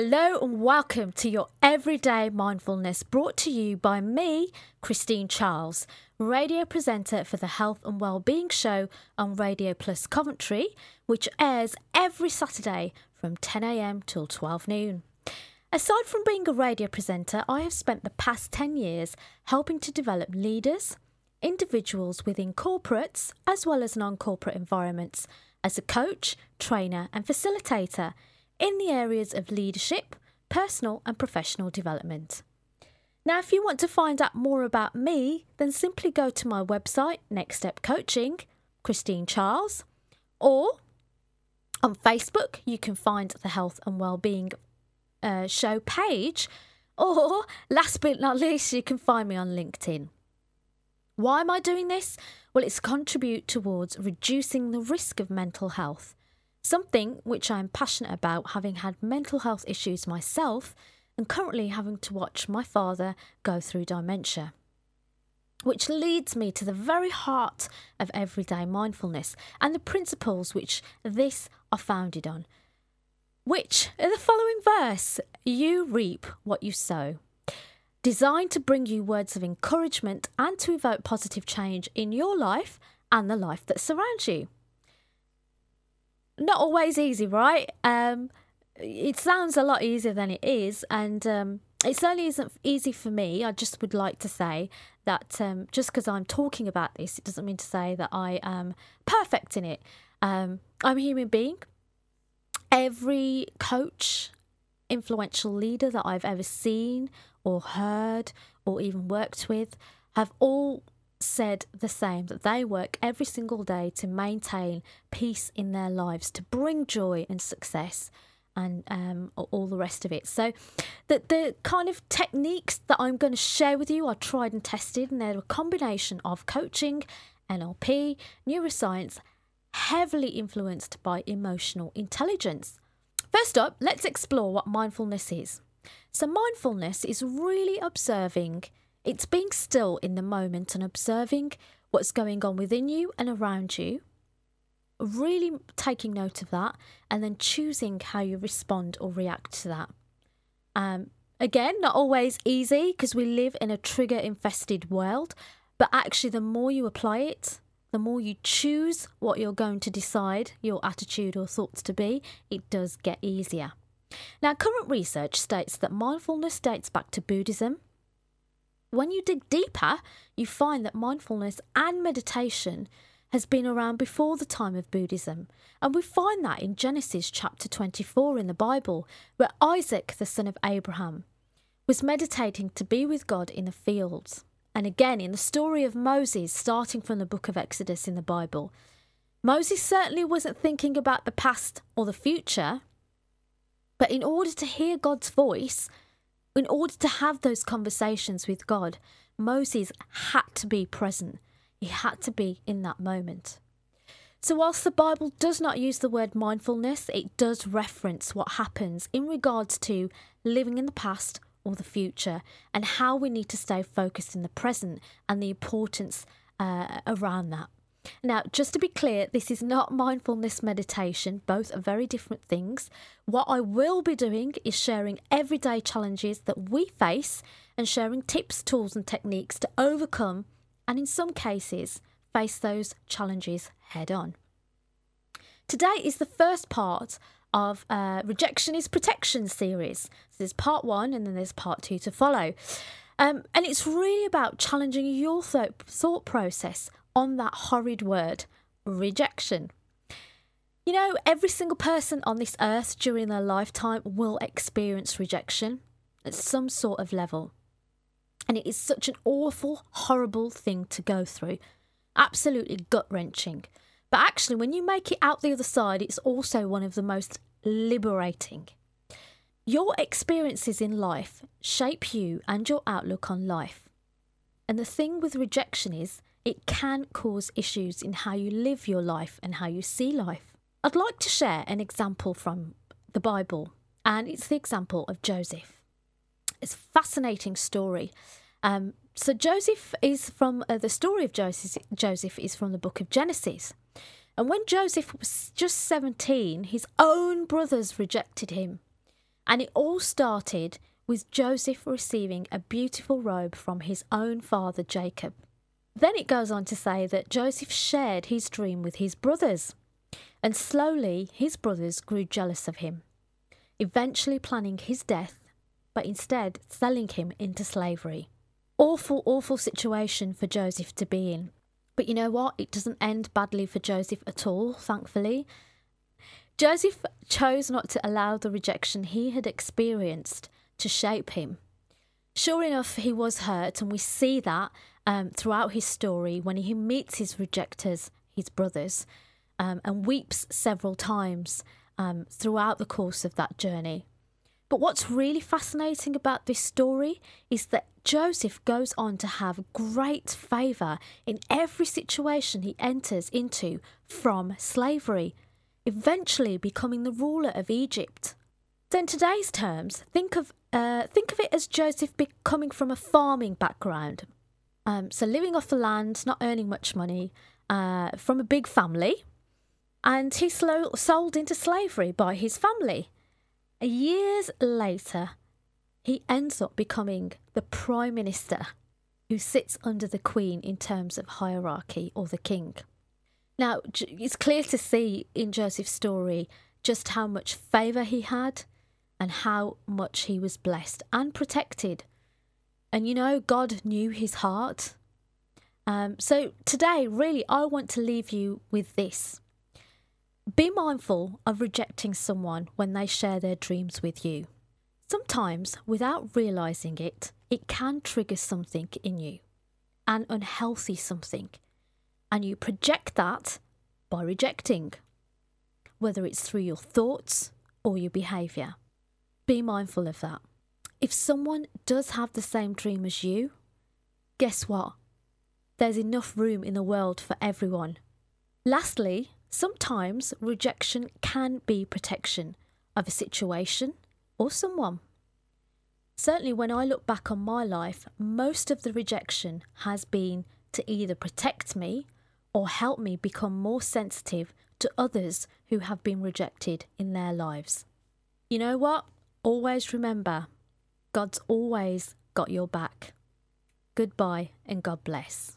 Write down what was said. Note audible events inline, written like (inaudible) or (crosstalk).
Hello and welcome to your everyday mindfulness brought to you by me, Christine Charles, radio presenter for the Health and Wellbeing Show on Radio Plus Coventry, which airs every Saturday from 10am till 12 noon. Aside from being a radio presenter, I have spent the past 10 years helping to develop leaders, individuals within corporates as well as non corporate environments as a coach, trainer, and facilitator in the areas of leadership, personal, and professional development. Now, if you want to find out more about me, then simply go to my website, Next Step Coaching, Christine Charles, or on Facebook, you can find the Health and Wellbeing uh, Show page, or (laughs) last but not least, you can find me on LinkedIn. Why am I doing this? Well, it's contribute towards reducing the risk of mental health, something which I'm passionate about, having had mental health issues myself and currently having to watch my father go through dementia. Which leads me to the very heart of everyday mindfulness and the principles which this are founded on. Which, in the following verse, you reap what you sow. Designed to bring you words of encouragement and to evoke positive change in your life and the life that surrounds you. Not always easy, right? Um, it sounds a lot easier than it is, and um, it certainly isn't easy for me. I just would like to say that um, just because I'm talking about this, it doesn't mean to say that I am perfect in it. Um, I'm a human being. Every coach, influential leader that I've ever seen or heard or even worked with have all said the same that they work every single day to maintain peace in their lives, to bring joy and success and um, all the rest of it. So, the, the kind of techniques that I'm going to share with you are tried and tested, and they're a combination of coaching, NLP, neuroscience, heavily influenced by emotional intelligence. First up, let's explore what mindfulness is. So, mindfulness is really observing, it's being still in the moment and observing what's going on within you and around you really taking note of that and then choosing how you respond or react to that. Um, again, not always easy because we live in a trigger infested world, but actually, the more you apply it, the more you choose what you're going to decide your attitude or thoughts to be, it does get easier. Now, current research states that mindfulness dates back to Buddhism. When you dig deeper, you find that mindfulness and meditation has been around before the time of Buddhism, and we find that in Genesis chapter 24 in the Bible, where Isaac, the son of Abraham, was meditating to be with God in the fields. And again, in the story of Moses, starting from the book of Exodus in the Bible, Moses certainly wasn't thinking about the past or the future, but in order to hear God's voice, in order to have those conversations with God, Moses had to be present he had to be in that moment. So, whilst the Bible does not use the word mindfulness, it does reference what happens in regards to living in the past or the future and how we need to stay focused in the present and the importance uh, around that. Now, just to be clear, this is not mindfulness meditation, both are very different things. What I will be doing is sharing everyday challenges that we face and sharing tips, tools, and techniques to overcome and in some cases face those challenges head on. Today is the first part of uh, Rejection is Protection series. So there's part one and then there's part two to follow. Um, and it's really about challenging your th- thought process on that horrid word, rejection. You know, every single person on this earth during their lifetime will experience rejection at some sort of level. And it is such an awful, horrible thing to go through. Absolutely gut wrenching. But actually, when you make it out the other side, it's also one of the most liberating. Your experiences in life shape you and your outlook on life. And the thing with rejection is, it can cause issues in how you live your life and how you see life. I'd like to share an example from the Bible, and it's the example of Joseph. It's a fascinating story. Um, so Joseph is from uh, the story of Joseph. Joseph is from the book of Genesis, and when Joseph was just seventeen, his own brothers rejected him, And it all started with Joseph receiving a beautiful robe from his own father Jacob. Then it goes on to say that Joseph shared his dream with his brothers, and slowly his brothers grew jealous of him, eventually planning his death, but instead selling him into slavery. Awful, awful situation for Joseph to be in. But you know what? It doesn't end badly for Joseph at all, thankfully. Joseph chose not to allow the rejection he had experienced to shape him. Sure enough, he was hurt, and we see that um, throughout his story when he meets his rejectors, his brothers, um, and weeps several times um, throughout the course of that journey. But what's really fascinating about this story is that Joseph goes on to have great favour in every situation he enters into from slavery, eventually becoming the ruler of Egypt. So, in today's terms, think of uh, think of it as Joseph coming from a farming background, um, so living off the land, not earning much money, uh, from a big family, and he's slow, sold into slavery by his family. Years later, he ends up becoming the prime minister who sits under the queen in terms of hierarchy or the king. Now, it's clear to see in Joseph's story just how much favour he had and how much he was blessed and protected. And you know, God knew his heart. Um, so today, really, I want to leave you with this. Be mindful of rejecting someone when they share their dreams with you. Sometimes, without realizing it, it can trigger something in you, an unhealthy something, and you project that by rejecting, whether it's through your thoughts or your behaviour. Be mindful of that. If someone does have the same dream as you, guess what? There's enough room in the world for everyone. Lastly, sometimes rejection can be protection of a situation or someone. Certainly, when I look back on my life, most of the rejection has been to either protect me or help me become more sensitive to others who have been rejected in their lives. You know what? Always remember, God's always got your back. Goodbye and God bless.